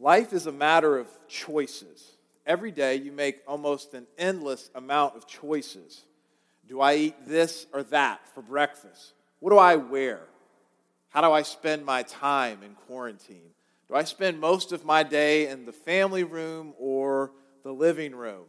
Life is a matter of choices. Every day you make almost an endless amount of choices. Do I eat this or that for breakfast? What do I wear? How do I spend my time in quarantine? Do I spend most of my day in the family room or the living room?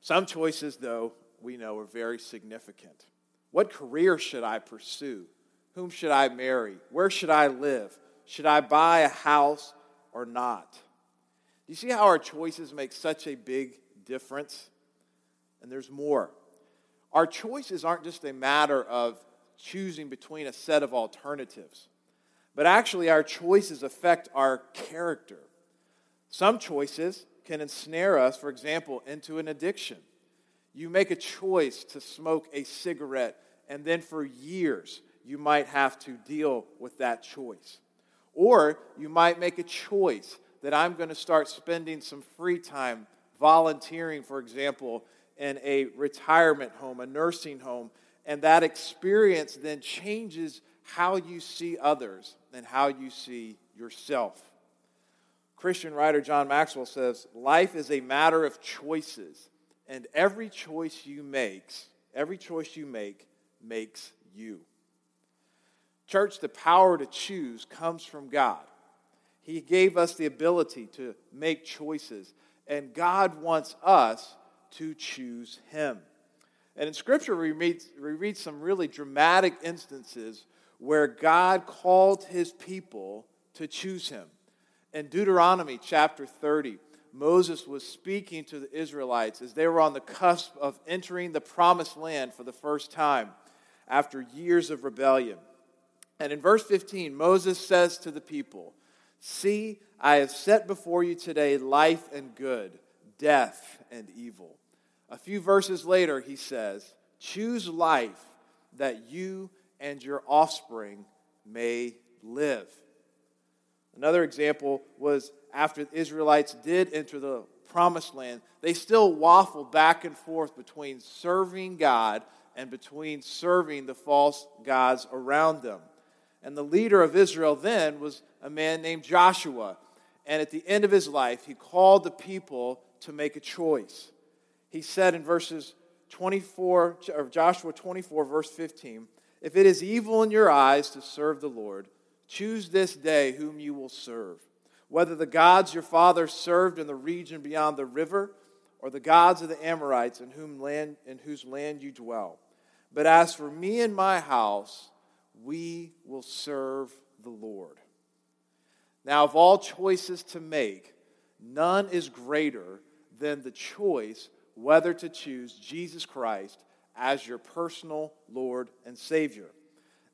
Some choices, though, we know are very significant. What career should I pursue? Whom should I marry? Where should I live? Should I buy a house or not? Do you see how our choices make such a big difference? And there's more. Our choices aren't just a matter of choosing between a set of alternatives, but actually, our choices affect our character. Some choices can ensnare us, for example, into an addiction. You make a choice to smoke a cigarette, and then for years, you might have to deal with that choice. Or you might make a choice that I'm going to start spending some free time volunteering, for example, in a retirement home, a nursing home, and that experience then changes how you see others and how you see yourself. Christian writer John Maxwell says, Life is a matter of choices, and every choice you make, every choice you make makes you. Church, the power to choose comes from God. He gave us the ability to make choices, and God wants us to choose Him. And in Scripture, we read, we read some really dramatic instances where God called His people to choose Him. In Deuteronomy chapter 30, Moses was speaking to the Israelites as they were on the cusp of entering the promised land for the first time after years of rebellion. And in verse 15, Moses says to the people, See, I have set before you today life and good, death and evil. A few verses later, he says, Choose life that you and your offspring may live. Another example was after the Israelites did enter the promised land, they still waffled back and forth between serving God and between serving the false gods around them. And the leader of Israel then was a man named Joshua. And at the end of his life, he called the people to make a choice. He said in verses 24, or Joshua 24, verse 15, If it is evil in your eyes to serve the Lord, choose this day whom you will serve, whether the gods your fathers served in the region beyond the river, or the gods of the Amorites in, whom land, in whose land you dwell. But as for me and my house, we will serve the Lord. Now, of all choices to make, none is greater than the choice whether to choose Jesus Christ as your personal Lord and Savior.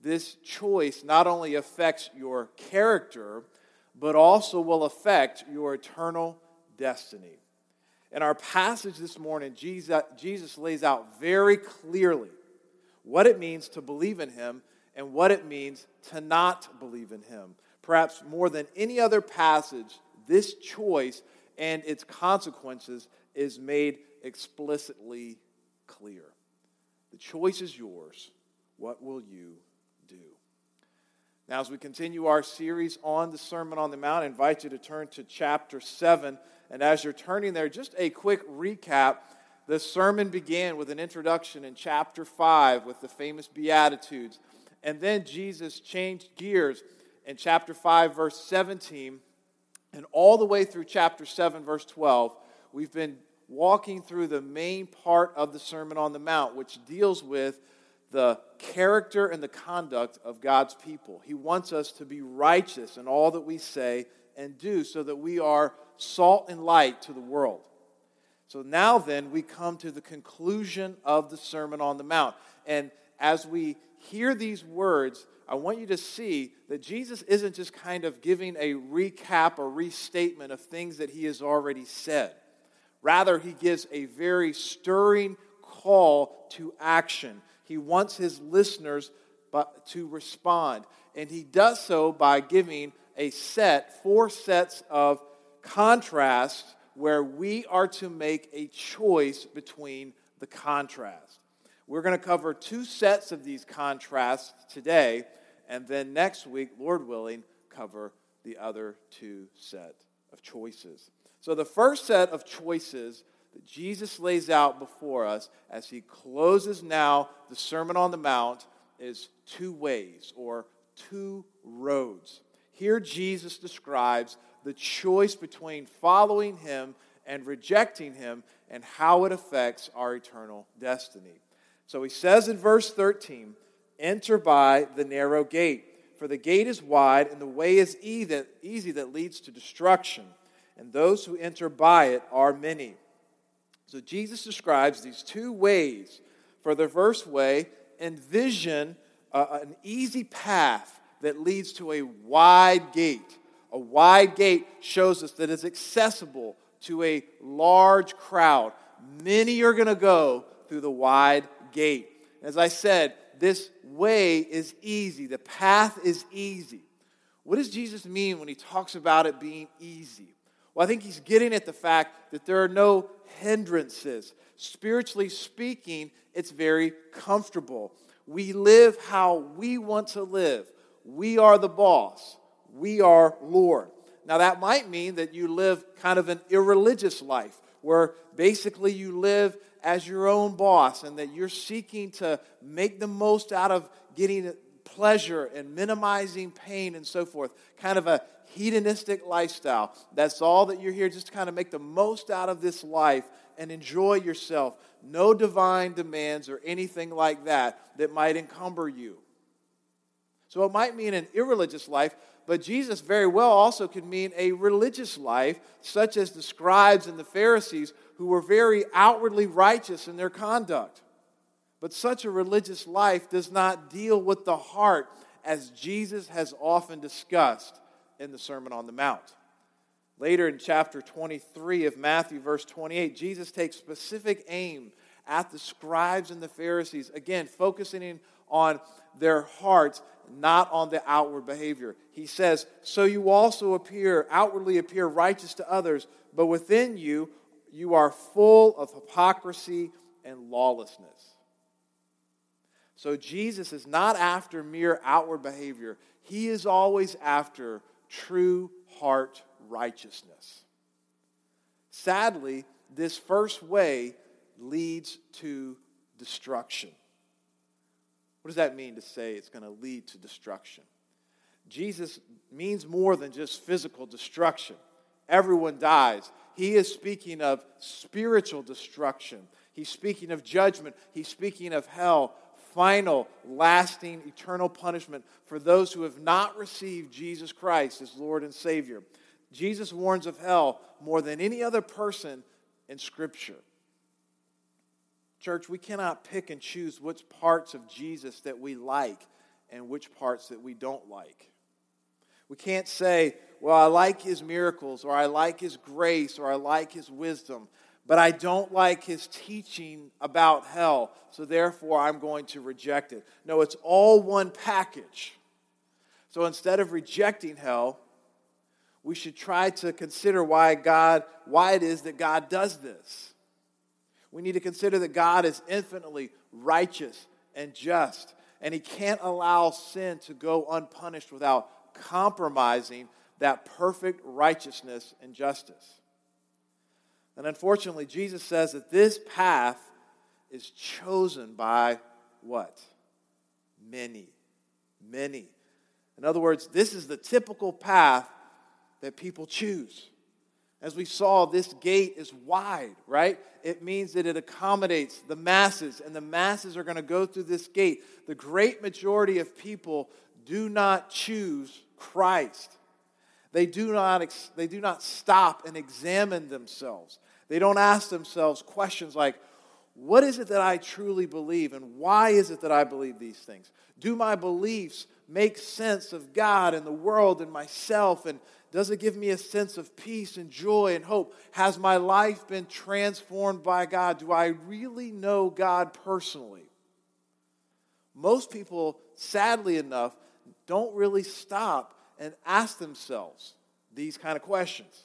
This choice not only affects your character, but also will affect your eternal destiny. In our passage this morning, Jesus, lays out very clearly what it means to believe in Him and what it means to not believe in him. Perhaps more than any other passage, this choice and its consequences is made explicitly clear. The choice is yours. What will you do? Now, as we continue our series on the Sermon on the Mount, I invite you to turn to chapter 7. And as you're turning there, just a quick recap. The sermon began with an introduction in chapter 5 with the famous Beatitudes. And then Jesus changed gears in chapter 5, verse 17, and all the way through chapter 7, verse 12. We've been walking through the main part of the Sermon on the Mount, which deals with the character and the conduct of God's people. He wants us to be righteous in all that we say and do so that we are salt and light to the world. So now then, we come to the conclusion of the Sermon on the Mount. And as we hear these words, I want you to see that Jesus isn't just kind of giving a recap or restatement of things that he has already said. Rather, he gives a very stirring call to action. He wants his listeners to respond. And he does so by giving a set, four sets of contrasts where we are to make a choice between the contrast. We're going to cover two sets of these contrasts today, and then next week, Lord willing, cover the other two set of choices. So, the first set of choices that Jesus lays out before us as he closes now the Sermon on the Mount is two ways or two roads. Here, Jesus describes the choice between following him and rejecting him and how it affects our eternal destiny. So he says in verse 13, Enter by the narrow gate, for the gate is wide and the way is easy that leads to destruction, and those who enter by it are many. So Jesus describes these two ways. For the first way, envision uh, an easy path that leads to a wide gate. A wide gate shows us that it's accessible to a large crowd. Many are going to go through the wide gate. As I said, this way is easy, the path is easy. What does Jesus mean when he talks about it being easy? Well, I think he's getting at the fact that there are no hindrances. Spiritually speaking, it's very comfortable. We live how we want to live. We are the boss. We are Lord. Now, that might mean that you live kind of an irreligious life where basically you live as your own boss and that you're seeking to make the most out of getting pleasure and minimizing pain and so forth. Kind of a hedonistic lifestyle. That's all that you're here just to kind of make the most out of this life and enjoy yourself. No divine demands or anything like that that might encumber you. So it might mean an irreligious life, but Jesus very well also could mean a religious life, such as the scribes and the Pharisees, who were very outwardly righteous in their conduct. But such a religious life does not deal with the heart, as Jesus has often discussed in the Sermon on the Mount. Later in chapter 23 of Matthew, verse 28, Jesus takes specific aim at the scribes and the Pharisees, again, focusing on their hearts, not on the outward behavior. He says, So you also appear, outwardly appear righteous to others, but within you, you are full of hypocrisy and lawlessness. So Jesus is not after mere outward behavior, he is always after true heart righteousness. Sadly, this first way leads to destruction. What does that mean to say it's going to lead to destruction? Jesus means more than just physical destruction. Everyone dies. He is speaking of spiritual destruction. He's speaking of judgment. He's speaking of hell, final, lasting, eternal punishment for those who have not received Jesus Christ as Lord and Savior. Jesus warns of hell more than any other person in Scripture. Church, we cannot pick and choose which parts of Jesus that we like and which parts that we don't like. We can't say, well, I like his miracles, or I like his grace, or I like his wisdom, but I don't like his teaching about hell, so therefore I'm going to reject it. No, it's all one package. So instead of rejecting hell, we should try to consider why God, why it is that God does this. We need to consider that God is infinitely righteous and just, and He can't allow sin to go unpunished without compromising that perfect righteousness and justice. And unfortunately, Jesus says that this path is chosen by what? Many. Many. In other words, this is the typical path that people choose. As we saw, this gate is wide, right? It means that it accommodates the masses, and the masses are going to go through this gate. The great majority of people do not choose Christ. They do not, they do not stop and examine themselves. They don't ask themselves questions like, what is it that I truly believe, and why is it that I believe these things? Do my beliefs make sense of God and the world and myself? And does it give me a sense of peace and joy and hope? Has my life been transformed by God? Do I really know God personally? Most people, sadly enough, don't really stop and ask themselves these kind of questions.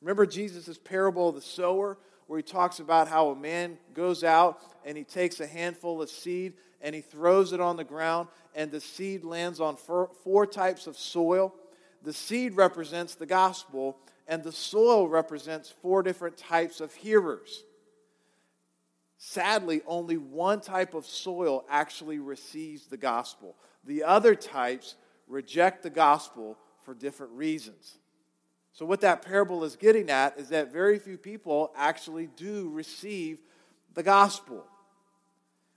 Remember Jesus' parable of the sower, where he talks about how a man goes out and he takes a handful of seed and he throws it on the ground, and the seed lands on four types of soil. the seed represents the gospel, and the soil represents four different types of hearers. Sadly, only one type of soil actually receives the gospel. The other types reject the gospel for different reasons. So, what that parable is getting at is that very few people actually do receive the gospel.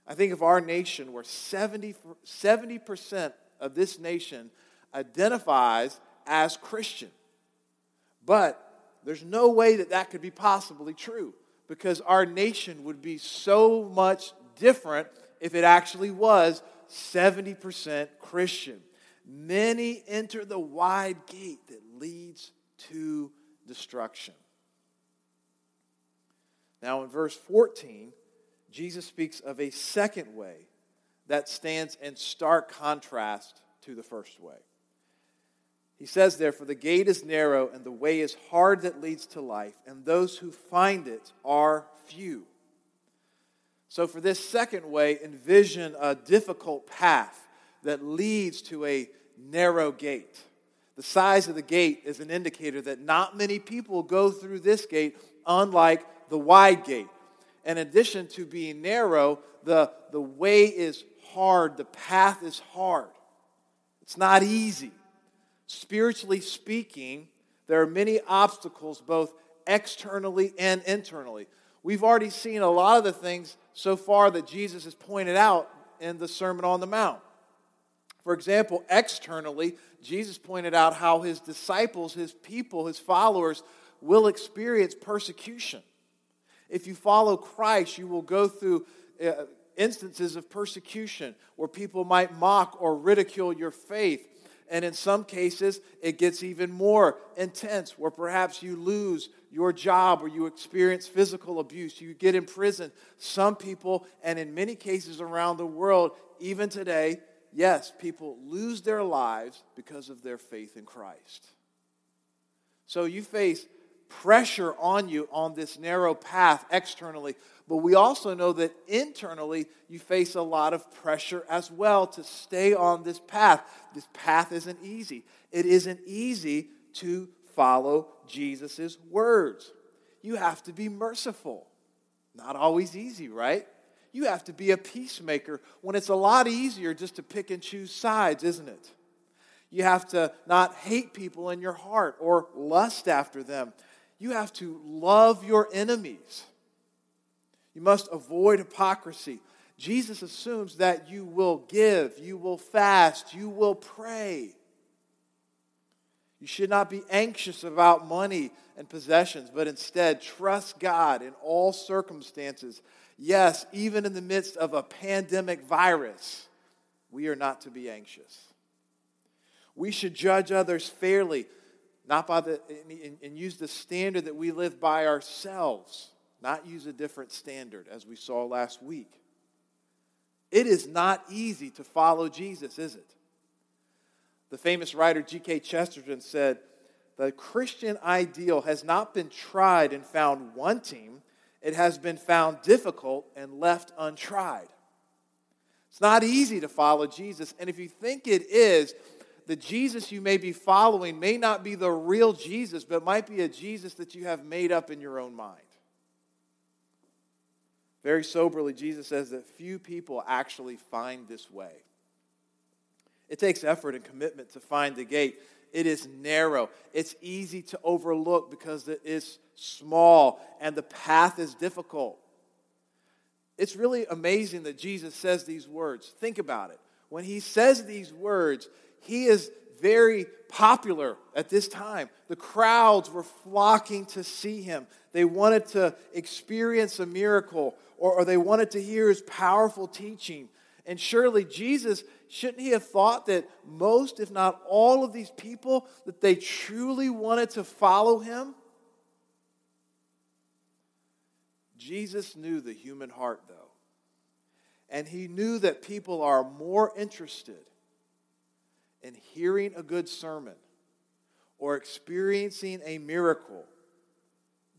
I think of our nation where 70, 70% of this nation identifies as Christian. But there's no way that that could be possibly true because our nation would be so much different if it actually was 70% Christian. Many enter the wide gate that leads to destruction. Now, in verse 14, Jesus speaks of a second way that stands in stark contrast to the first way. He says, therefore, the gate is narrow and the way is hard that leads to life, and those who find it are few. So, for this second way, envision a difficult path that leads to a narrow gate. The size of the gate is an indicator that not many people go through this gate, unlike the wide gate. In addition to being narrow, the, the way is hard, the path is hard. It's not easy spiritually speaking, there are many obstacles, both externally and internally. We've already seen a lot of the things so far that Jesus has pointed out in the Sermon on the Mount. For example, externally, Jesus pointed out how his disciples, his people, his followers will experience persecution. If you follow Christ, you will go through uh, instances of persecution where people might mock or ridicule your faith and in some cases, it gets even more intense, where perhaps you lose your job or you experience physical abuse, you get in prison. Some people, and in many cases around the world, even today, yes, people lose their lives because of their faith in Christ. So you face pressure on you on this narrow path externally, but we also know that internally you face a lot of pressure as well to stay on this path. This path isn't easy. It isn't easy to follow Jesus' words. You have to be merciful. Not always easy, right? You have to be a peacemaker when it's a lot easier just to pick and choose sides, isn't it? You have to not hate people in your heart or lust after them. You have to love your enemies. You must avoid hypocrisy. Jesus assumes that you will give, you will fast, you will pray. You should not be anxious about money and possessions, but instead trust God in all circumstances. Yes, even in the midst of a pandemic virus, we are not to be anxious. We should judge others fairly, not by the and, and use the standard that we live by ourselves not use a different standard, as we saw last week. It is not easy to follow Jesus, is it? The famous writer G.K. Chesterton said, The Christian ideal has not been tried and found wanting, it has been found difficult and left untried. It's not easy to follow Jesus, and if you think it is, the Jesus you may be following may not be the real Jesus, but might be a Jesus that you have made up in your own mind. Very soberly, Jesus says that few people actually find this way. It takes effort and commitment to find the gate. It is narrow. It's easy to overlook because it is small and the path is difficult. It's really amazing that Jesus says these words. Think about it. When he says these words, he is very popular at this time. The crowds were flocking to see him. They wanted to experience a miracle or, or they wanted to hear his powerful teaching. And surely Jesus, shouldn't he have thought that most, if not all of these people, that they truly wanted to follow him? Jesus knew the human heart, though. And he knew that people are more interested in hearing a good sermon or experiencing a miracle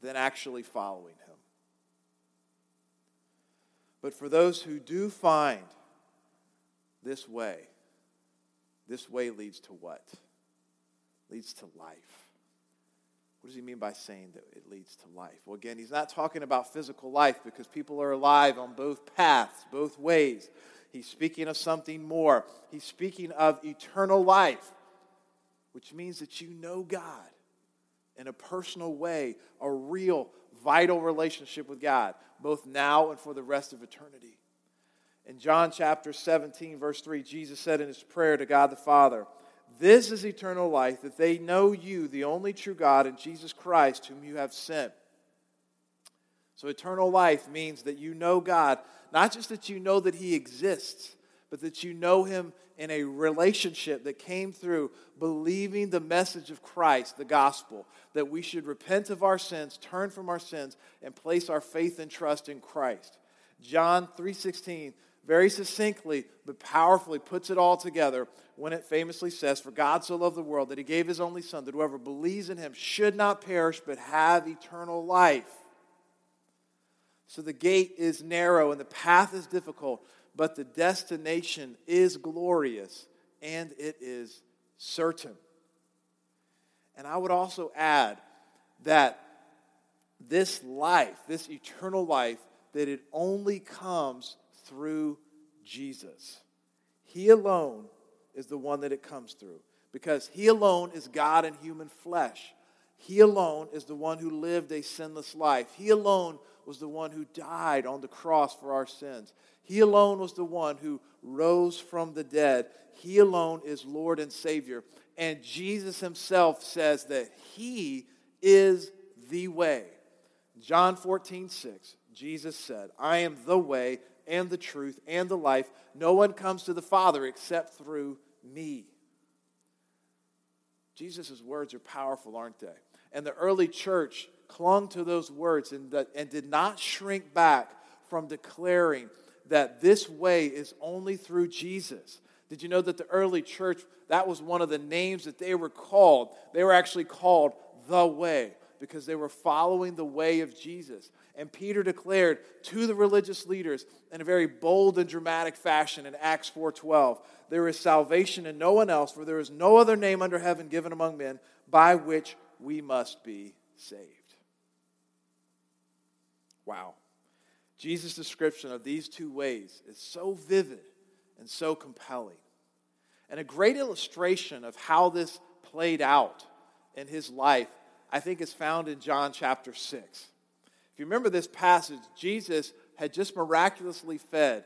than actually following him. But for those who do find this way, this way leads to what? leads to life. What does he mean by saying that it leads to life? Well, again, he's not talking about physical life because people are alive on both paths, both ways. He's speaking of something more. He's speaking of eternal life, which means that you know God in a personal way, a real, vital relationship with God, both now and for the rest of eternity. In John chapter 17, verse 3, Jesus said in his prayer to God the Father, This is eternal life, that they know you, the only true God, and Jesus Christ, whom you have sent. So, eternal life means that you know God, not just that you know that He exists, but that you know Him in a relationship that came through believing the message of Christ, the gospel, that we should repent of our sins, turn from our sins, and place our faith and trust in Christ. John 3:16 very succinctly but powerfully puts it all together when it famously says, For God so loved the world that he gave his only Son, that whoever believes in him should not perish but have eternal life. So the gate is narrow and the path is difficult, but the destination is glorious and it is certain. And I would also add that this life, this eternal life, that it only comes through Jesus. He alone is the one that it comes through because He alone is God in human flesh. He alone is the one who lived a sinless life. He alone was the one who died on the cross for our sins. He alone was the one who rose from the dead. He alone is Lord and Savior. And Jesus himself says that He is the way. John 14, 6, Jesus said, I am the way and the truth and the life. No one comes to the Father except through me. Jesus' words are powerful, aren't they? And the early church clung to those words and, and did not shrink back from declaring that this way is only through Jesus. Did you know that the early church, that was one of the names that they were called? They were actually called the way because they were following the way of Jesus. And Peter declared to the religious leaders in a very bold and dramatic fashion in Acts 4:12, there is salvation in no one else, for there is no other name under heaven given among men by which we must be saved. Wow. Jesus' description of these two ways is so vivid and so compelling. And a great illustration of how this played out in his life, I think, is found in John chapter 6. If you remember this passage, Jesus had just miraculously fed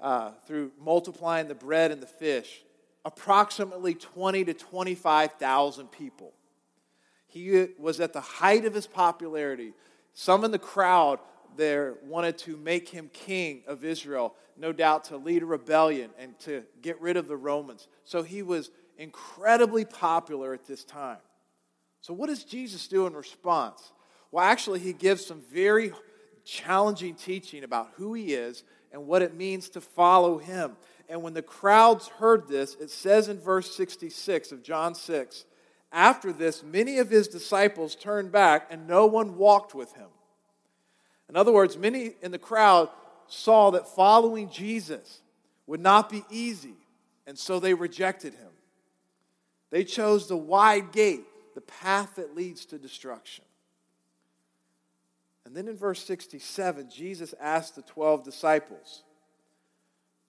uh, through multiplying the bread and the fish approximately 20 to 25,000 people. He was at the height of his popularity. Some in the crowd there wanted to make him king of Israel, no doubt to lead a rebellion and to get rid of the Romans. So he was incredibly popular at this time. So, what does Jesus do in response? Well, actually, he gives some very challenging teaching about who he is and what it means to follow him. And when the crowds heard this, it says in verse 66 of John 6 After this, many of his disciples turned back, and no one walked with him. In other words, many in the crowd saw that following Jesus would not be easy, and so they rejected him. They chose the wide gate, the path that leads to destruction. And then in verse 67, Jesus asked the 12 disciples,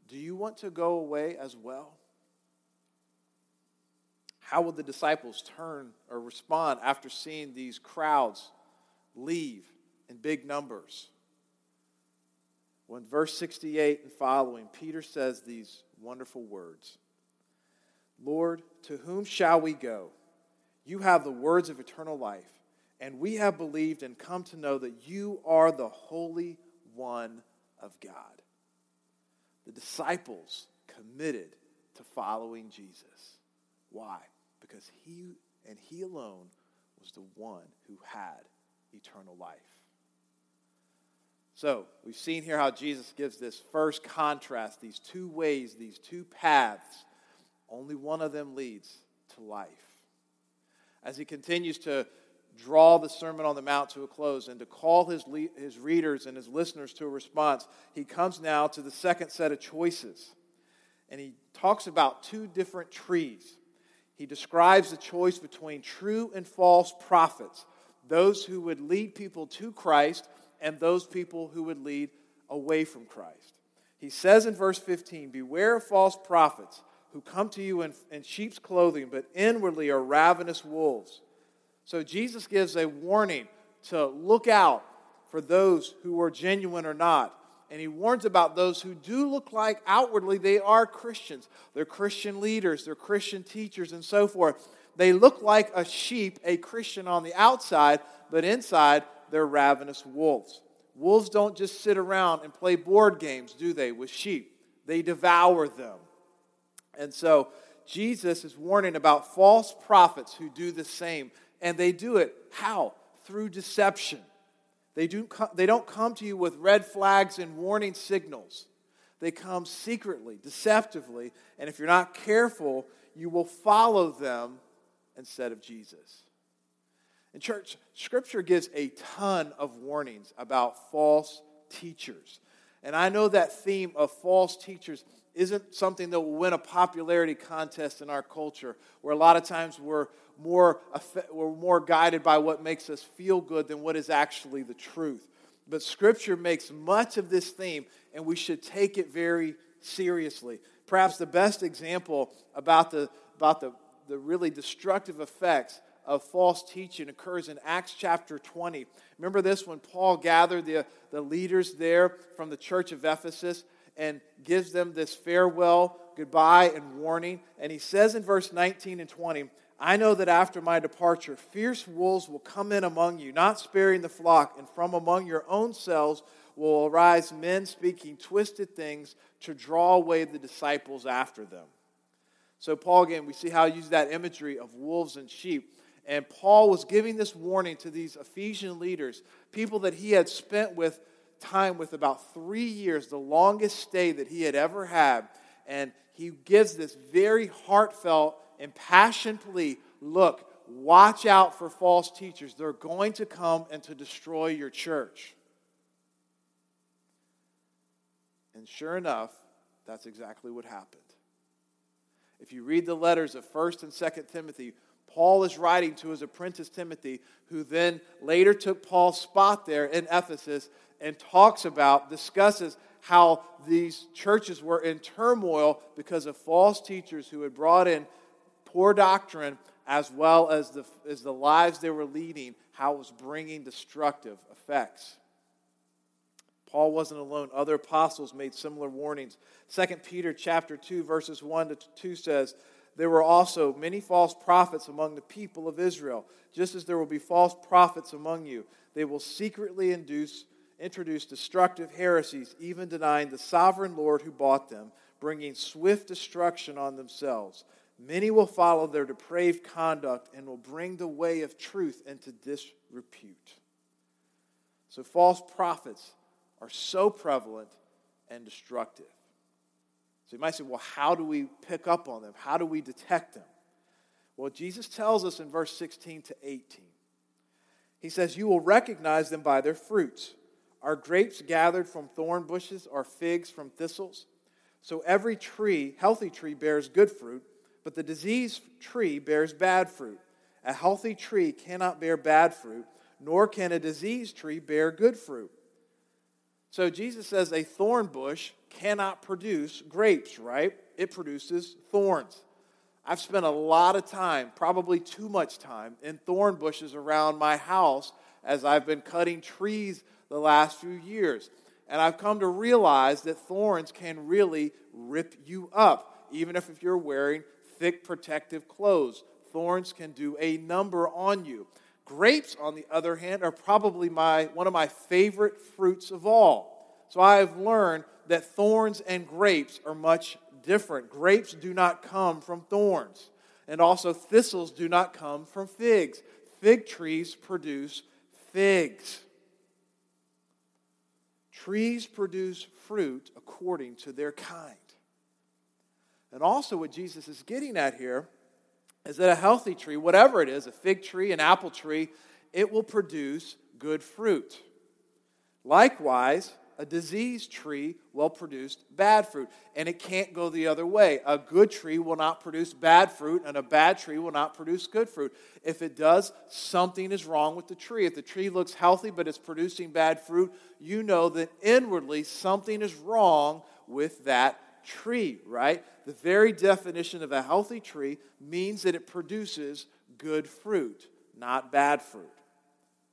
Do you want to go away as well? How would the disciples turn or respond after seeing these crowds leave in big numbers. When verse 68 and following, Peter says these wonderful words Lord, to whom shall we go? You have the words of eternal life, and we have believed and come to know that you are the Holy One of God. The disciples committed to following Jesus. Why? Because he and he alone was the one who had eternal life. So, we've seen here how Jesus gives this first contrast, these two ways, these two paths. Only one of them leads to life. As he continues to draw the Sermon on the Mount to a close and to call his, le- his readers and his listeners to a response, he comes now to the second set of choices. And he talks about two different trees. He describes the choice between true and false prophets, those who would lead people to Christ and those people who would lead away from Christ. He says in verse 15, Beware of false prophets who come to you in, in sheep's clothing, but inwardly are ravenous wolves. So Jesus gives a warning to look out for those who are genuine or not. And he warns about those who do look like outwardly they are Christians. They're Christian leaders, they're Christian teachers, and so forth. They look like a sheep, a Christian on the outside, but inside they're ravenous wolves. Wolves don't just sit around and play board games, do they, with sheep? They devour them. And so Jesus is warning about false prophets who do the same. And they do it how? Through deception. They, do, they don't come to you with red flags and warning signals. They come secretly, deceptively, and if you're not careful, you will follow them instead of Jesus. In church, Scripture gives a ton of warnings about false teachers. And I know that theme of false teachers isn't something that will win a popularity contest in our culture, where a lot of times we're more, we're more guided by what makes us feel good than what is actually the truth. But Scripture makes much of this theme, and we should take it very seriously. Perhaps the best example about the, about the, the really destructive effects of false teaching occurs in Acts chapter 20. Remember this when Paul gathered the, the leaders there from the church of Ephesus and gives them this farewell, goodbye, and warning. And he says in verse 19 and 20, I know that after my departure, fierce wolves will come in among you, not sparing the flock, and from among your own selves will arise men speaking twisted things to draw away the disciples after them. So, Paul, again, we see how he used that imagery of wolves and sheep. And Paul was giving this warning to these Ephesian leaders, people that he had spent with time with about three years, the longest stay that he had ever had. And he gives this very heartfelt, impassioned plea look, watch out for false teachers. They're going to come and to destroy your church. And sure enough, that's exactly what happened. If you read the letters of 1st and 2nd Timothy, Paul is writing to his apprentice Timothy, who then later took Paul's spot there in Ephesus and talks about, discusses how these churches were in turmoil because of false teachers who had brought in poor doctrine as well as the, as the lives they were leading, how it was bringing destructive effects. Paul wasn't alone. Other apostles made similar warnings. 2 Peter chapter 2 verses 1 to 2 says, there were also many false prophets among the people of Israel, just as there will be false prophets among you. They will secretly induce, introduce destructive heresies, even denying the sovereign Lord who bought them, bringing swift destruction on themselves. Many will follow their depraved conduct and will bring the way of truth into disrepute. So, false prophets are so prevalent and destructive. So you might say, well, how do we pick up on them? How do we detect them? Well, Jesus tells us in verse 16 to 18. He says, You will recognize them by their fruits. Are grapes gathered from thorn bushes or figs from thistles? So every tree, healthy tree, bears good fruit, but the diseased tree bears bad fruit. A healthy tree cannot bear bad fruit, nor can a diseased tree bear good fruit. So Jesus says a thorn bush cannot produce grapes, right? It produces thorns. I've spent a lot of time, probably too much time, in thorn bushes around my house as I've been cutting trees the last few years. And I've come to realize that thorns can really rip you up, even if, if you're wearing thick protective clothes. Thorns can do a number on you. Grapes, on the other hand, are probably my, one of my favorite fruits of all. So I have learned that thorns and grapes are much different. Grapes do not come from thorns, and also thistles do not come from figs. Fig trees produce figs. Trees produce fruit according to their kind. And also, what Jesus is getting at here is that a healthy tree, whatever it is, a fig tree, an apple tree, it will produce good fruit. Likewise, a diseased tree will produce bad fruit, and it can't go the other way. A good tree will not produce bad fruit, and a bad tree will not produce good fruit. If it does, something is wrong with the tree. If the tree looks healthy but it's producing bad fruit, you know that inwardly something is wrong with that tree, right? The very definition of a healthy tree means that it produces good fruit, not bad fruit.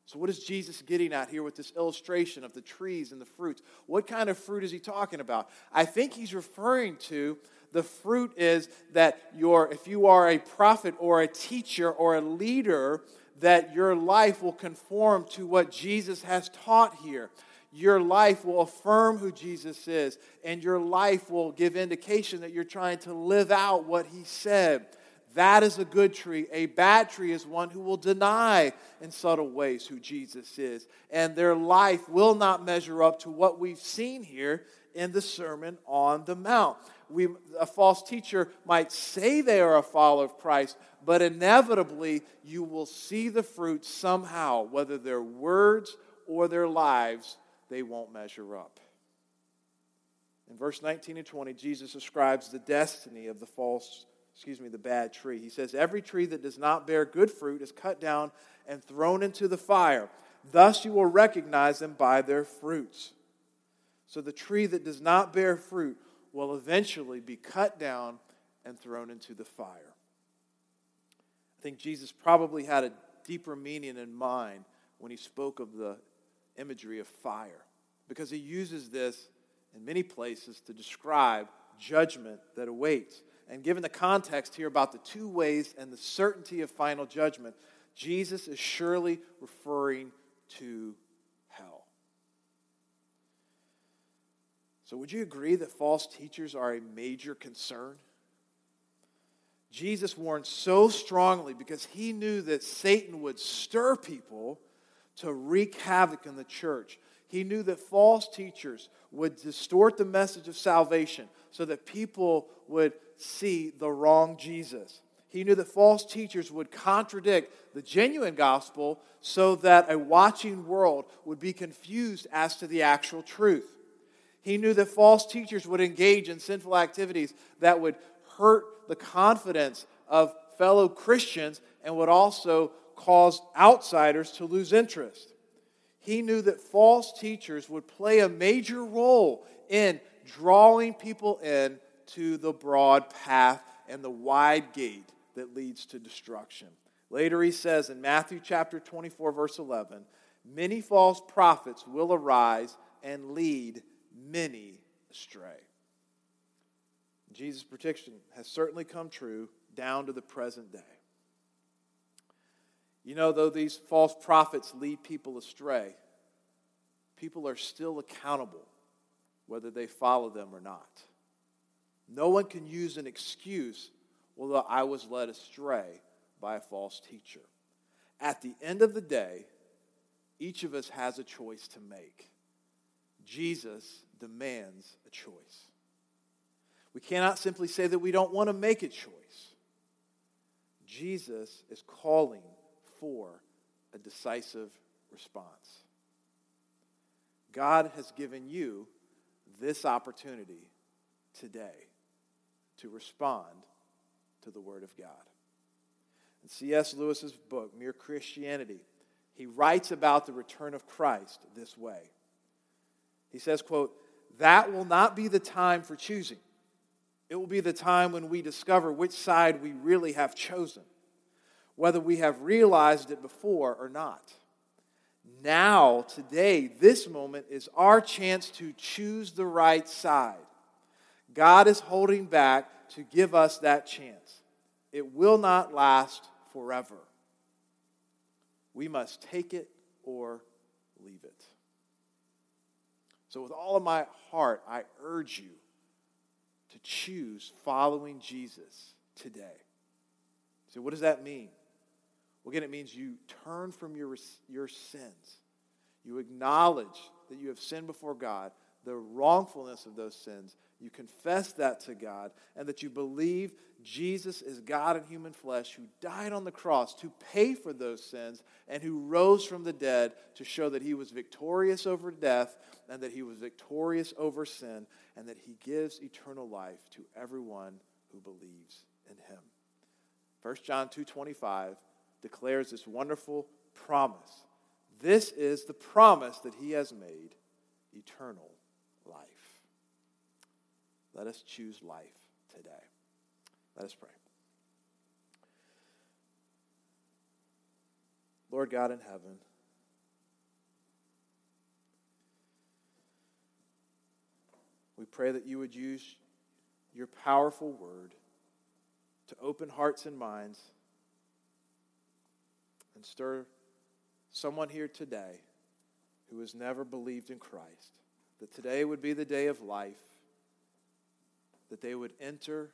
So, what is Jesus getting at here with this illustration of the trees and the fruits? What kind of fruit is he talking about? I think he's referring to the fruit is that your, if you are a prophet or a teacher or a leader, that your life will conform to what Jesus has taught here. Your life will affirm who Jesus is, and your life will give indication that you're trying to live out what he said. That is a good tree. A bad tree is one who will deny in subtle ways who Jesus is. And their life will not measure up to what we've seen here in the Sermon on the Mount. We, a false teacher might say they are a follower of Christ, but inevitably you will see the fruit somehow, whether their words or their lives, they won't measure up. In verse 19 and 20, Jesus describes the destiny of the false excuse me, the bad tree. He says, Every tree that does not bear good fruit is cut down and thrown into the fire. Thus you will recognize them by their fruits. So the tree that does not bear fruit will eventually be cut down and thrown into the fire. I think Jesus probably had a deeper meaning in mind when he spoke of the imagery of fire, because he uses this in many places to describe judgment that awaits. And given the context here about the two ways and the certainty of final judgment, Jesus is surely referring to hell. So, would you agree that false teachers are a major concern? Jesus warned so strongly because he knew that Satan would stir people to wreak havoc in the church. He knew that false teachers would distort the message of salvation so that people would see the wrong Jesus. He knew that false teachers would contradict the genuine gospel so that a watching world would be confused as to the actual truth. He knew that false teachers would engage in sinful activities that would hurt the confidence of fellow Christians and would also cause outsiders to lose interest. He knew that false teachers would play a major role in drawing people in to the broad path and the wide gate that leads to destruction. Later, he says in Matthew chapter 24, verse 11, many false prophets will arise and lead many astray. Jesus' prediction has certainly come true down to the present day. You know, though these false prophets lead people astray, people are still accountable whether they follow them or not. No one can use an excuse, well, I was led astray by a false teacher. At the end of the day, each of us has a choice to make. Jesus demands a choice. We cannot simply say that we don't want to make a choice. Jesus is calling for a decisive response. God has given you this opportunity today to respond to the Word of God. In C.S. Lewis's book, Mere Christianity, he writes about the return of Christ this way. He says, quote, that will not be the time for choosing. It will be the time when we discover which side we really have chosen, whether we have realized it before or not. Now, today, this moment is our chance to choose the right side. God is holding back to give us that chance. It will not last forever. We must take it or leave it. So, with all of my heart, I urge you to choose following Jesus today. So, what does that mean? Again, it means you turn from your, your sins. You acknowledge that you have sinned before God, the wrongfulness of those sins, you confess that to God, and that you believe Jesus is God in human flesh who died on the cross to pay for those sins and who rose from the dead to show that he was victorious over death and that he was victorious over sin and that he gives eternal life to everyone who believes in him. 1 John 2:25 declares this wonderful promise. This is the promise that he has made, eternal life. Let us choose life today. Let us pray. Lord God in heaven, we pray that you would use your powerful word to open hearts and minds and stir someone here today who has never believed in Christ. That today would be the day of life, that they would enter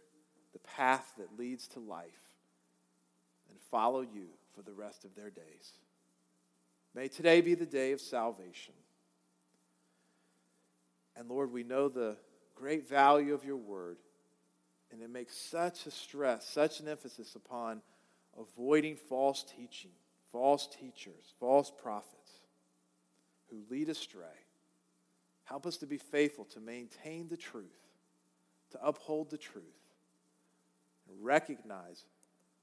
the path that leads to life and follow you for the rest of their days. May today be the day of salvation. And Lord, we know the great value of your word, and it makes such a stress, such an emphasis upon avoiding false teaching, false teachers, false prophets who lead astray. Help us to be faithful to maintain the truth, to uphold the truth, and recognize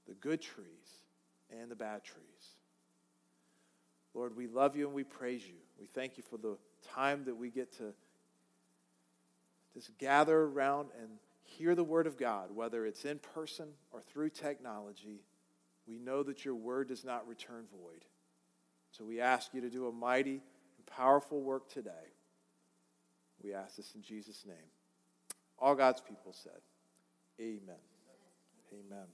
the good trees and the bad trees. Lord, we love you and we praise you. We thank you for the time that we get to just gather around and hear the word of God, whether it's in person or through technology. We know that your word does not return void. So we ask you to do a mighty and powerful work today. We ask this in Jesus' name. All God's people said, Amen. Amen.